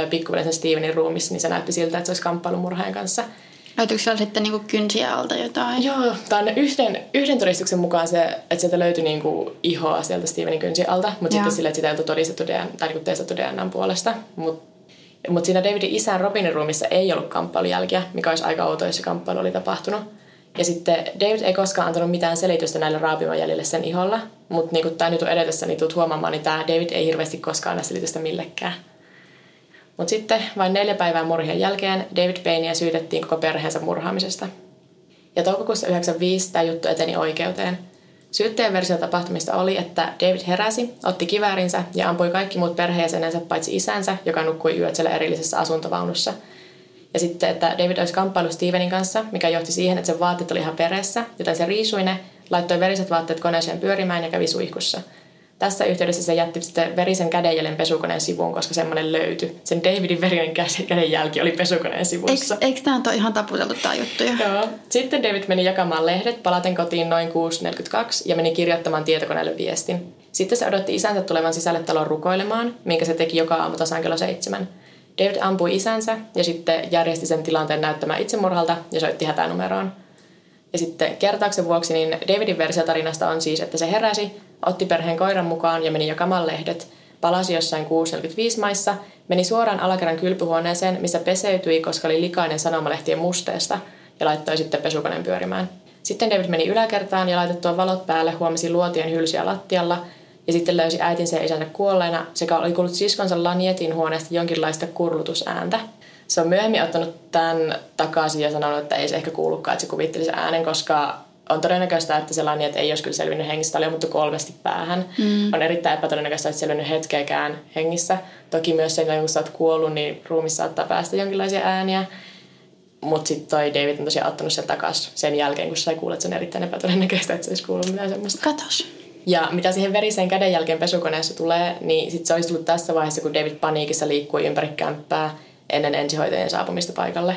pikkuveljen Stevenin ruumissa, niin se näytti siltä, että se olisi kamppailu murhaajan kanssa. Löytyykö siellä sitten niinku kynsiä alta jotain? Joo, tämä on yhden, yhden todistuksen mukaan se, että sieltä löytyi niinku ihoa sieltä Stevenin kynsin alta, mutta Joo. sitten sille, että sitä ei oltu todistettu DNA, tai niinku testattu DNAn puolesta. Mutta mut siinä Davidin isän Robinin ruumissa ei ollut kamppailujälkiä, mikä olisi aika outoa, jos se kamppailu oli tapahtunut. Ja sitten David ei koskaan antanut mitään selitystä näille raapimajäljille sen iholla, mutta niin tämä nyt on edetessä, niin tulet huomaamaan, niin tämä David ei hirveästi koskaan anna selitystä millekään. Mutta sitten vain neljä päivää murhien jälkeen David Payneä syytettiin koko perheensä murhaamisesta. Ja toukokuussa 1995 tämä juttu eteni oikeuteen. Syytteen versio tapahtumista oli, että David heräsi, otti kiväärinsä ja ampui kaikki muut perheenjäsenensä paitsi isänsä, joka nukkui yöt siellä erillisessä asuntovaunussa. Ja sitten, että David olisi kamppailu Stevenin kanssa, mikä johti siihen, että sen vaatteet oli ihan peressä, joten se riisui ne, laittoi veriset vaatteet koneeseen pyörimään ja kävi suihkussa. Tässä yhteydessä se jätti sitten verisen kädenjäljen pesukoneen sivuun, koska semmoinen löytyi. Sen Davidin verinen kä- kädenjälki oli pesukoneen sivussa. Eikö, eikö tämä ole ihan taputeltu tämä juttu jo? Joo. Sitten David meni jakamaan lehdet palaten kotiin noin 6.42 ja meni kirjoittamaan tietokoneelle viestin. Sitten se odotti isänsä tulevan sisälle talon rukoilemaan, minkä se teki joka aamu tasan kello seitsemän. David ampui isänsä ja sitten järjesti sen tilanteen näyttämään itsemurhalta ja soitti hätänumeroon. Ja sitten kertauksen vuoksi niin Davidin versio tarinasta on siis, että se heräsi, otti perheen koiran mukaan ja meni jakamaan lehdet, palasi jossain 6.45 maissa, meni suoraan alakerran kylpyhuoneeseen, missä peseytyi, koska oli likainen sanomalehtien musteesta, ja laittoi sitten pesukoneen pyörimään. Sitten David meni yläkertaan ja laitettua valot päälle huomasi luotien hylsyä lattialla, ja sitten löysi äitinsä ja isänsä kuolleena, sekä oli kuullut siskonsa Lanietin huoneesta jonkinlaista kurlutusääntä. Se on myöhemmin ottanut tämän takaisin ja sanonut, että ei se ehkä kuulukaan, että se kuvitteli sen äänen, koska on todennäköistä, että se Laniet ei olisi kyllä selvinnyt hengissä. Oli ammuttu kolmesti päähän. Mm. On erittäin epätodennäköistä, että se selvinnyt hetkeäkään hengissä. Toki myös sen, kun sä oot kuollut, niin ruumissa saattaa päästä jonkinlaisia ääniä. Mutta sitten toi David on tosiaan ottanut sen takaisin sen jälkeen, kun sai kuulla, että se on erittäin epätodennäköistä, että se olisi kuullut mitään semmoista. Katos. Ja mitä siihen veriseen käden jälkeen pesukoneessa tulee, niin sit se olisi tullut tässä vaiheessa, kun David paniikissa liikkui ympäri kämppää ennen ensihoitajien saapumista paikalle.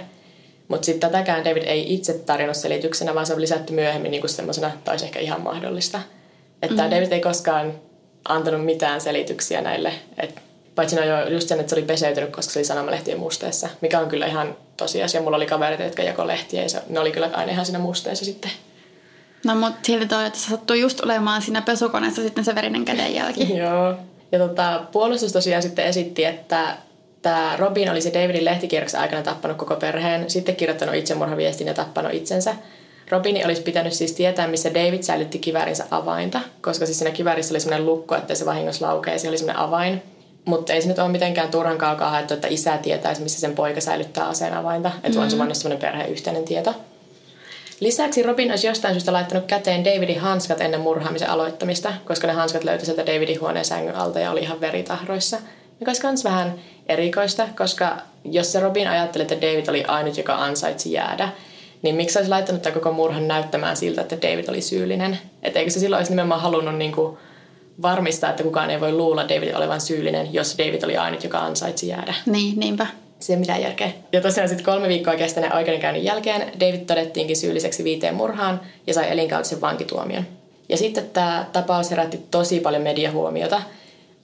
Mutta sitten tätäkään David ei itse tarjonnut selityksenä, vaan se on lisätty myöhemmin niin kuin semmoisena, tai olisi ehkä ihan mahdollista. Että mm. David ei koskaan antanut mitään selityksiä näille. Et, paitsi no jo just sen, että se oli peseytynyt, koska se oli sanomalehtien musteessa, mikä on kyllä ihan tosiasia. Mulla oli kavereita, jotka jakoi lehtiä ja se, ne oli kyllä aina ihan siinä musteessa sitten. No mutta silti toi, että se sattuu just olemaan siinä pesukoneessa sitten se verinen kädenjälki. [laughs] Joo. Ja tota, puolustus tosiaan sitten esitti, että tämä Robin olisi Davidin lehtikierroksen aikana tappanut koko perheen, sitten kirjoittanut itsemurhaviestin ja tappanut itsensä. Robini olisi pitänyt siis tietää, missä David säilytti kiväärinsä avainta, koska siis siinä kiväärissä oli semmoinen lukko, että se vahingossa laukee, siellä oli semmoinen avain. Mutta ei se nyt ole mitenkään turhan kaukaa haettu, että isä tietäisi, missä sen poika säilyttää aseen avainta. Että mm-hmm. on se vain semmoinen perheen yhteinen tieto. Lisäksi Robin olisi jostain syystä laittanut käteen Davidin hanskat ennen murhaamisen aloittamista, koska ne hanskat löytyi sieltä Davidin huoneen sängyn alta ja oli ihan veritahroissa. Mikä olisi myös vähän erikoista, koska jos se Robin ajatteli, että David oli ainut, joka ansaitsi jäädä, niin miksi olisi laittanut tämän koko murhan näyttämään siltä, että David oli syyllinen? Että eikö se silloin olisi nimenomaan halunnut niin kuin varmistaa, että kukaan ei voi luulla David olevan syyllinen, jos David oli ainut, joka ansaitsi jäädä. Niin, niinpä. Se ei mitään järkeä. Ja tosiaan sitten kolme viikkoa kestäneen oikeudenkäynnin jälkeen David todettiinkin syylliseksi viiteen murhaan ja sai elinkautisen vankituomion. Ja sitten tämä tapaus herätti tosi paljon mediahuomiota.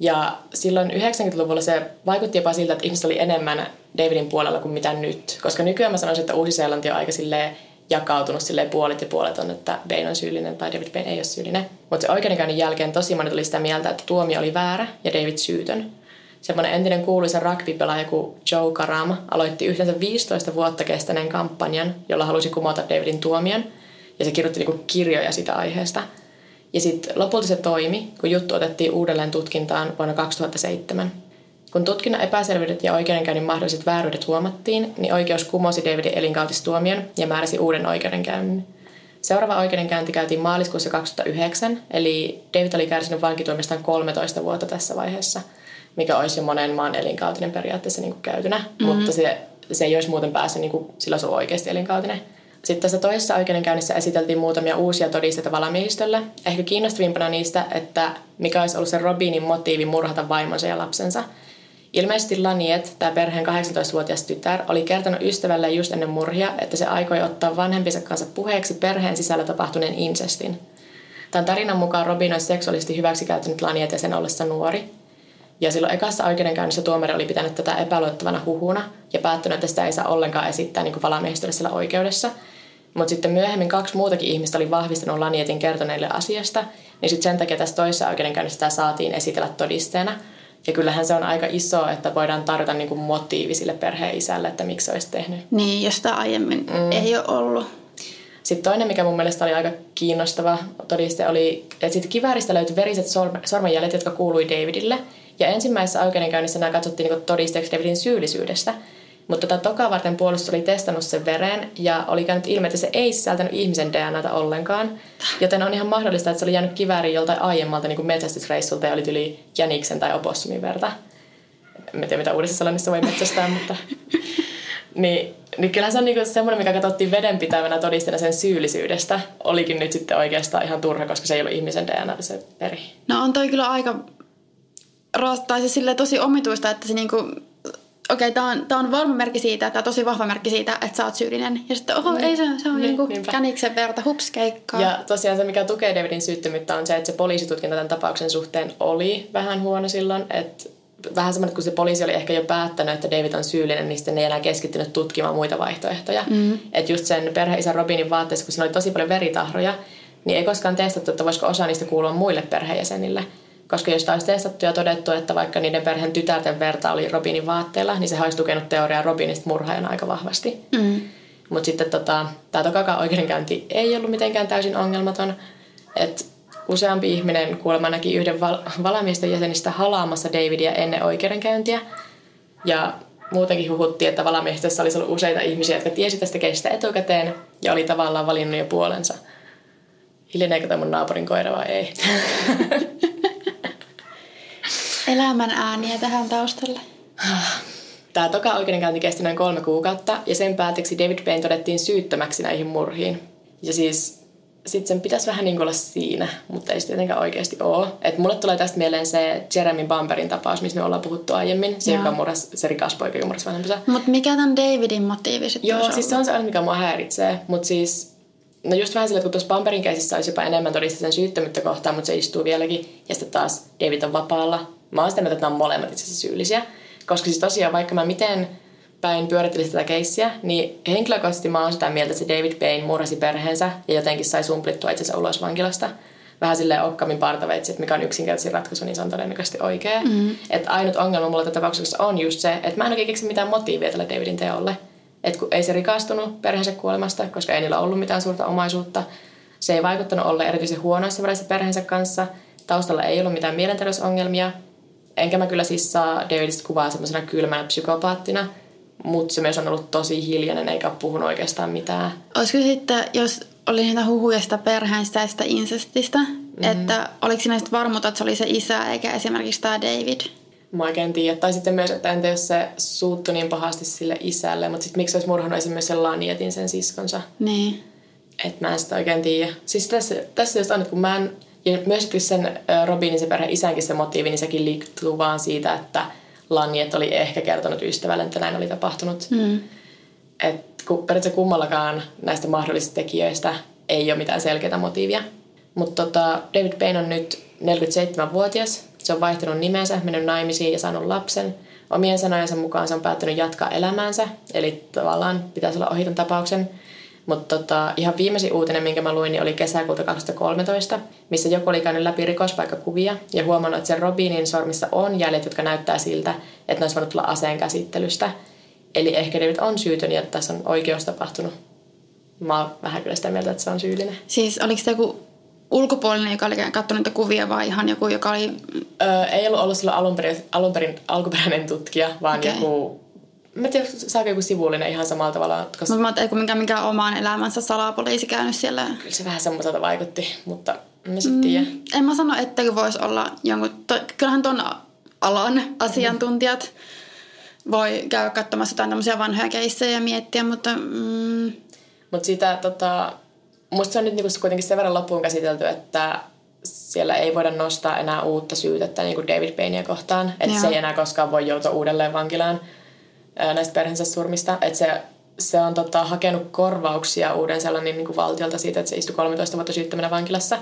Ja silloin 90-luvulla se vaikutti jopa siltä, että ihmiset oli enemmän Davidin puolella kuin mitä nyt. Koska nykyään mä sanoisin, että Uusi-Seelanti on aika silleen jakautunut sille puolit ja puolet on, että Bain on syyllinen tai David Bain ei ole syyllinen. Mutta se oikeudenkäynnin jälkeen tosi moni tuli sitä mieltä, että tuomio oli väärä ja David syytön. Semmoinen entinen kuuluisa rugby-pelaaja kuin Joe Karam aloitti yhteensä 15 vuotta kestäneen kampanjan, jolla halusi kumota Davidin tuomion. Ja se kirjoitti niinku kirjoja sitä aiheesta. Ja sitten lopulta se toimi, kun juttu otettiin uudelleen tutkintaan vuonna 2007. Kun tutkinnan epäselvyydet ja oikeudenkäynnin mahdolliset vääryydet huomattiin, niin oikeus kumosi Davidin elinkautistuomion ja määräsi uuden oikeudenkäynnin. Seuraava oikeudenkäynti käytiin maaliskuussa 2009, eli David oli kärsinyt vankituomiosta 13 vuotta tässä vaiheessa, mikä olisi jo monen maan elinkautinen periaatteessa niin kuin käytynä, mm-hmm. mutta se, se ei olisi muuten päässyt, niin kuin, sillä se on oikeasti elinkautinen. Sitten tässä toisessa oikeudenkäynnissä esiteltiin muutamia uusia todisteita valamiehistölle. Ehkä kiinnostavimpana niistä, että mikä olisi ollut se Robinin motiivi murhata vaimonsa ja lapsensa – Ilmeisesti Laniet, tämä perheen 18-vuotias tytär, oli kertonut ystävälle just ennen murhia, että se aikoi ottaa vanhempinsa kanssa puheeksi perheen sisällä tapahtuneen incestin. Tämän tarinan mukaan Robin olisi seksuaalisesti hyväksikäyttänyt Lanietia sen ollessa nuori. Ja silloin ekassa oikeudenkäynnissä tuomari oli pitänyt tätä epäluottavana huhuna ja päättänyt, että sitä ei saa ollenkaan esittää niin valamiehistölle siellä oikeudessa. Mutta sitten myöhemmin kaksi muutakin ihmistä oli vahvistanut Lanietin kertoneille asiasta, niin sitten sen takia tässä toisessa oikeudenkäynnissä sitä saatiin esitellä todisteena – ja kyllähän se on aika iso, että voidaan tarjota niin kuin motiivi sille perheen isälle, että miksi se olisi tehnyt. Niin, jos sitä aiemmin mm. ei ole ollut. Sitten toinen, mikä mun mielestä oli aika kiinnostava todiste, oli, että siitä kivääristä löytyi veriset sormenjäljet, jotka kuului Davidille. Ja ensimmäisessä oikeudenkäynnissä nämä katsottiin niin todisteeksi Davidin syyllisyydestä – mutta tätä tokaa varten puolustus oli testannut sen veren ja oli käynyt ilmi, että se ei sisältänyt ihmisen DNAta ollenkaan. Joten on ihan mahdollista, että se oli jäänyt kivääriin joltain aiemmalta niin kuin metsästysreissulta ja oli yli jäniksen tai opossumin verta. En tiedä, mitä uudessa salonissa voi metsästää, [laughs] mutta... Niin, niin kyllä se on niinku semmoinen, mikä katsottiin vedenpitävänä todisteena sen syyllisyydestä, olikin nyt sitten oikeastaan ihan turha, koska se ei ollut ihmisen DNA se peri. No on toi kyllä aika tai se sille tosi omituista, että se niinku okei, okay, tämä on, tää on varma merkki siitä, tämä on tosi vahva merkki siitä, että sä oot syyllinen. Ja sitten, oho, niin. ei se, se on niin, niinku käniksen verta, hups, keikkaa. Ja tosiaan se, mikä tukee Davidin syyttömyyttä, on se, että se poliisitutkinta tämän tapauksen suhteen oli vähän huono silloin. Että vähän semmoinen, kun se poliisi oli ehkä jo päättänyt, että David on syyllinen, niin sitten ne ei enää keskittynyt tutkimaan muita vaihtoehtoja. Mm. Että just sen perheisän Robinin vaatteessa, kun siinä oli tosi paljon veritahroja, niin ei koskaan testattu, että voisiko osa niistä kuulua muille perheenjäsenille. Koska jos olisi testattu ja todettu, että vaikka niiden perheen tytärten verta oli Robinin vaatteilla, niin se olisi tukenut teoriaa Robinista murhaajana aika vahvasti. Mm. Mutta sitten tota, tämä tokakaan oikeudenkäynti ei ollut mitenkään täysin ongelmaton. Et useampi ihminen kuulemma näki yhden val- valamiesten jäsenistä halaamassa Davidia ennen oikeudenkäyntiä. Ja muutenkin huhuttiin, että valamiehistössä olisi ollut useita ihmisiä, jotka tiesi tästä keistä etukäteen ja oli tavallaan valinnut jo puolensa. Hiljeneekö tämä mun naapurin koira vai ei? [laughs] elämän ääniä tähän taustalle. Tämä toka oikeudenkäynti kesti noin kolme kuukautta ja sen päätöksi David Payne todettiin syyttömäksi näihin murhiin. Ja siis sitten sen pitäisi vähän niin olla siinä, mutta ei se tietenkään oikeasti ole. Et mulle tulee tästä mieleen se Jeremy Bumperin tapaus, missä me ollaan puhuttu aiemmin. Se, joka murras, se rikas poika, joka murras vanhempansa. Mutta mikä tämän Davidin motiivi sitten Joo, siis se on se mikä mua häiritsee. Mutta siis, no just vähän sillä, että kun tuossa Bumperin keisissä olisi jopa enemmän todistettu sen syyttömyyttä kohtaan, mutta se istuu vieläkin. Ja sitten taas David on vapaalla Mä oon sitä mieltä, että nämä on molemmat itse asiassa syyllisiä. Koska siis tosiaan, vaikka mä miten päin pyörittelisin tätä keissiä, niin henkilökohtaisesti mä oon sitä mieltä, että se David Payne murhasi perheensä ja jotenkin sai sumplittua itsensä ulos vankilasta. Vähän silleen okkamin partaveitsi, että mikä on yksinkertaisin ratkaisu, niin se on todennäköisesti oikea. Mm-hmm. Että ainut ongelma mulla tätä tapauksessa on just se, että mä en oikein keksi mitään motiivia tälle Davidin teolle. Että kun ei se rikastunut perheensä kuolemasta, koska ei niillä ollut mitään suurta omaisuutta. Se ei vaikuttanut olla erityisen huonoissa välissä perheensä kanssa. Taustalla ei ollut mitään mielenterveysongelmia enkä mä kyllä siis saa Davidista kuvaa semmoisena kylmänä psykopaattina, mutta se myös on ollut tosi hiljainen eikä ole puhunut oikeastaan mitään. Olisiko sitten, jos oli niitä huhuja sitä perheensisäistä insestistä, mm-hmm. että oliko siinä sitten varmuutta, että se oli se isä eikä esimerkiksi tämä David? Mä oikein tiedä. Tai sitten myös, että entä jos se suuttui niin pahasti sille isälle, mutta sitten miksi olisi murhannut esimerkiksi sen Lanietin sen siskonsa? Niin. Että mä en sitä oikein tiedä. Siis tässä, tässä just on, että kun mä en ja myös sen Robinin se perhe isänkin se motiivi, niin sekin liittyy vaan siitä, että Laniet oli ehkä kertonut ystävälle, että näin oli tapahtunut. Mm. Et periaatteessa kummallakaan näistä mahdollisista tekijöistä ei ole mitään selkeää motiivia. Mutta tota, David Payne on nyt 47-vuotias. Se on vaihtanut nimensä, mennyt naimisiin ja saanut lapsen. Omien sanojensa mukaan se on päättänyt jatkaa elämäänsä, eli tavallaan pitäisi olla ohiton tapauksen. Mutta tota, ihan viimeisin uutinen, minkä mä luin, niin oli kesäkuuta 2013, missä joku oli käynyt läpi rikospaikkakuvia ja huomannut, että sen Robinin sormissa on jäljet, jotka näyttää siltä, että ne olisi voinut tulla aseen käsittelystä. Eli ehkä David on syytön ja tässä on oikeus tapahtunut. Mä oon vähän kyllä sitä mieltä, että se on syyllinen. Siis oliko se joku ulkopuolinen, joka oli katsonut niitä kuvia vai ihan joku, joka oli... Öö, ei ollut ollut silloin alun perin, alun perin alkuperäinen tutkija, vaan okay. joku Mä en tiedä, saako joku sivullinen ihan samalla tavalla. Koska... Mutta mä ajattelin, mikä, mikä omaan elämänsä salapoliisi käynyt siellä. Kyllä se vähän semmoiselta vaikutti, mutta en sitten tiedä. Mm, en mä sano, etteikö voisi olla jonkun... To, kyllähän ton alan asiantuntijat mm. voi käydä katsomassa jotain tämmöisiä vanhoja keissejä ja miettiä, mutta... Mm. Mutta sitä tota... Musta se on nyt niinku kuitenkin sen verran loppuun käsitelty, että siellä ei voida nostaa enää uutta syytettä niin kuin David Payneä kohtaan. Että se ei enää koskaan voi joutua uudelleen vankilaan näistä perheensä surmista. Että se, se on tota, hakenut korvauksia uuden sellainen niin kuin valtiolta siitä, että se istui 13 vuotta syyttömänä vankilassa.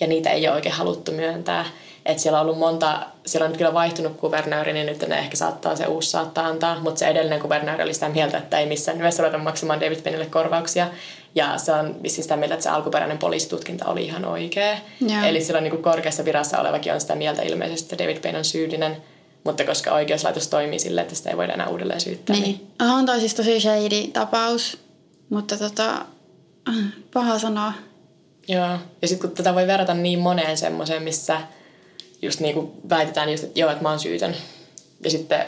Ja niitä ei ole oikein haluttu myöntää. Että siellä on ollut monta, siellä on nyt kyllä vaihtunut kuvernööri, niin nyt ne ehkä saattaa se uusi saattaa antaa. Mutta se edellinen kuvernööri oli sitä mieltä, että ei missään nimessä ruveta maksamaan David Pennille korvauksia. Ja se on vissiin sitä mieltä, että se alkuperäinen poliisitutkinta oli ihan oikea. Yeah. Eli silloin niin kuin korkeassa virassa olevakin on sitä mieltä ilmeisesti, että David Payne on syyllinen – mutta koska oikeuslaitos toimii sille, että sitä ei voida enää uudelleen syyttää. Niin. niin. On toi siis tosi shady tapaus, mutta tota, paha sanoa. Joo, ja sitten kun tätä voi verrata niin moneen semmoiseen, missä just niin kuin väitetään just, että joo, että mä oon syytön. Ja sitten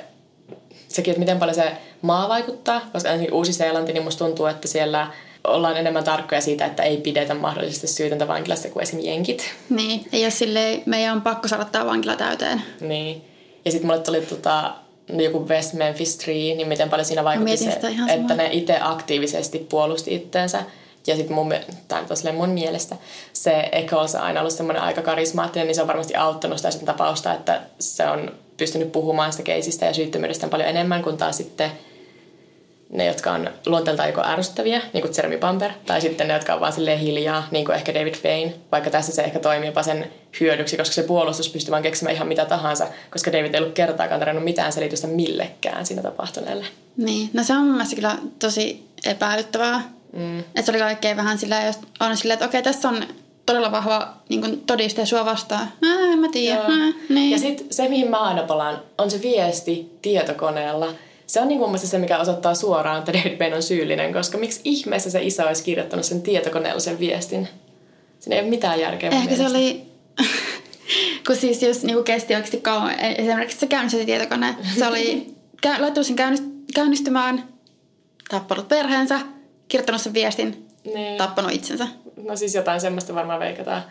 sekin, että miten paljon se maa vaikuttaa, koska ainakin Uusi-Seelanti, niin musta tuntuu, että siellä ollaan enemmän tarkkoja siitä, että ei pidetä mahdollisesti syytöntä vankilasta kuin esimerkiksi jenkit. Niin, ole silleen, meidän on pakko saada tämä vankila täyteen. Niin. Ja sitten mulle tuli tota, joku West Memphis 3, niin miten paljon siinä vaikutti se, että ne itse aktiivisesti puolusti itteensä. Ja sitten mun, tai tosiaan mun mielestä se Eccles on aina ollut semmoinen aika karismaattinen, niin se on varmasti auttanut sitä tapausta, että se on pystynyt puhumaan sitä keisistä ja syyttömyydestä paljon enemmän kuin taas sitten – ne, jotka on luonteeltaan joko ärsyttäviä, niin kuin Jeremy Bumper, tai sitten ne, jotka on vaan silleen hiljaa, niin kuin ehkä David Payne, vaikka tässä se ehkä toimii jopa sen hyödyksi, koska se puolustus pystyy vaan keksimään ihan mitä tahansa, koska David ei ollut kertaakaan tarjonnut mitään selitystä millekään siinä tapahtuneelle. Niin, no se on mun mielestä kyllä tosi epäilyttävää. Mm. Että se oli kaikkein vähän sillä, jos on silleen, että okei, tässä on todella vahva niin todiste sua vastaan. Ää, en mä tiedä. Ää, niin. Ja sitten se, mihin mä aina palaan, on se viesti tietokoneella – se on niin kuin se, mikä osoittaa suoraan, että David Bain on syyllinen, koska miksi ihmeessä se isä olisi kirjoittanut sen tietokoneella sen viestin? Siinä ei ole mitään järkeä. Ehkä se oli, [laughs] kun siis jos niin kesti oikeasti kauan, e- esimerkiksi se käynnisti tietokone, se oli [laughs] laittanut sen käynnistymään, tappanut perheensä, kirjoittanut sen viestin, niin. tappanut itsensä. No siis jotain semmoista varmaan veikataan.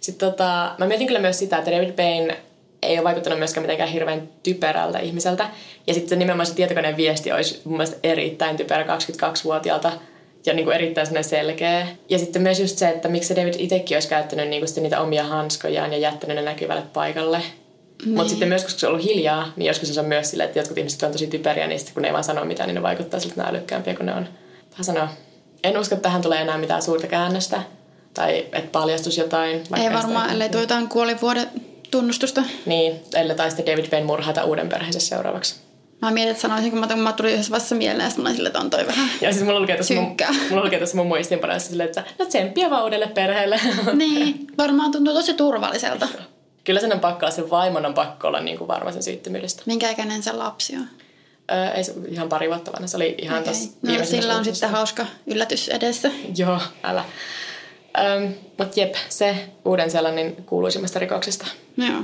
Sitten tota, mä mietin kyllä myös sitä, että David Bain ei ole vaikuttanut myöskään mitenkään hirveän typerältä ihmiseltä. Ja sitten nimenomaan se tietokoneen viesti olisi mun mielestä erittäin typerä 22-vuotiaalta ja niin kuin erittäin selkeä. Ja sitten myös just se, että miksi David itsekin olisi käyttänyt niin kuin niitä omia hanskojaan ja jättänyt ne näkyvälle paikalle. Niin. Mutta sitten myös, koska se on ollut hiljaa, niin joskus se on myös silleen, että jotkut ihmiset on tosi typeriä, niin sitten kun ne ei vaan sano mitään, niin ne vaikuttaa siltä älykkäämpiä kuin ne on. Vähän sanoa. En usko, että tähän tulee enää mitään suurta käännöstä. Tai että paljastus jotain. Ei varmaan, ellei tuo jotain kuolivuoden tunnustusta. Niin, ellei tai sitten David Payne murhata uuden perheensä seuraavaksi. Mä mietin, että sanoisin, kun mä, mä tulin yhdessä vasta mieleen, että mä olin sille, että on toi vähän Ja siis mulla lukee tuossa mun, mulla lukee tuossa mun muistinpanoissa silleen, että no tsemppiä vaan uudelle perheelle. [laughs] Niin, varmaan tuntuu tosi turvalliselta. Kyllä sen on pakko olla, sen vaimon on pakko olla niin kuin varma sen syyttömyydestä. Minkä ikäinen se lapsi on? Öö, ei se ihan pari vuotta vanha, se oli ihan okay. tässä No sillä on sitten hauska yllätys edessä. Joo, älä. Öm, Mutta jep, se uuden sellainen kuuluisimmasta rikoksesta. Joo.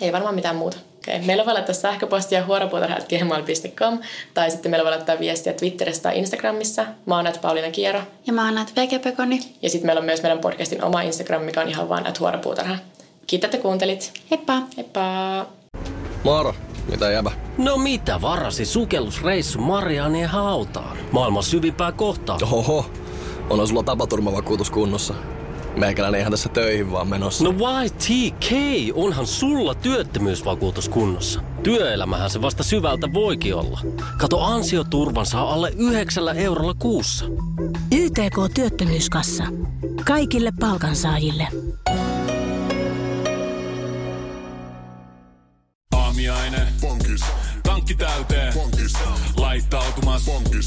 Ei varmaan mitään muuta. Okay. Meillä voi laittaa sähköpostia huoropuutarha.gmail.com tai sitten meillä voi laittaa viestiä Twitterissä tai Instagramissa. Mä oon Pauliina Kiero. Ja mä oon Vegepekoni. Ja sitten meillä on myös meidän podcastin oma Instagram, mikä on ihan vaan huoropuutarha. Kiitos, että kuuntelit. Heippa. Heippa. Moro. Mitä jäbä? No mitä varasi sukellusreissu Marianien hautaan? Maailman syvimpää kohtaa. Oho, on sulla tapaturmavakuutus kunnossa. Meikäläinen ihan tässä töihin vaan menossa. No YTK, onhan sulla työttömyysvakuutus kunnossa. Työelämähän se vasta syvältä voikin olla. Kato ansioturvan saa alle 9 eurolla kuussa. YTK Työttömyyskassa. Kaikille palkansaajille. Aamiaine. Bonkis. Tankki täyteen. Ilmoittautumas Bonkis.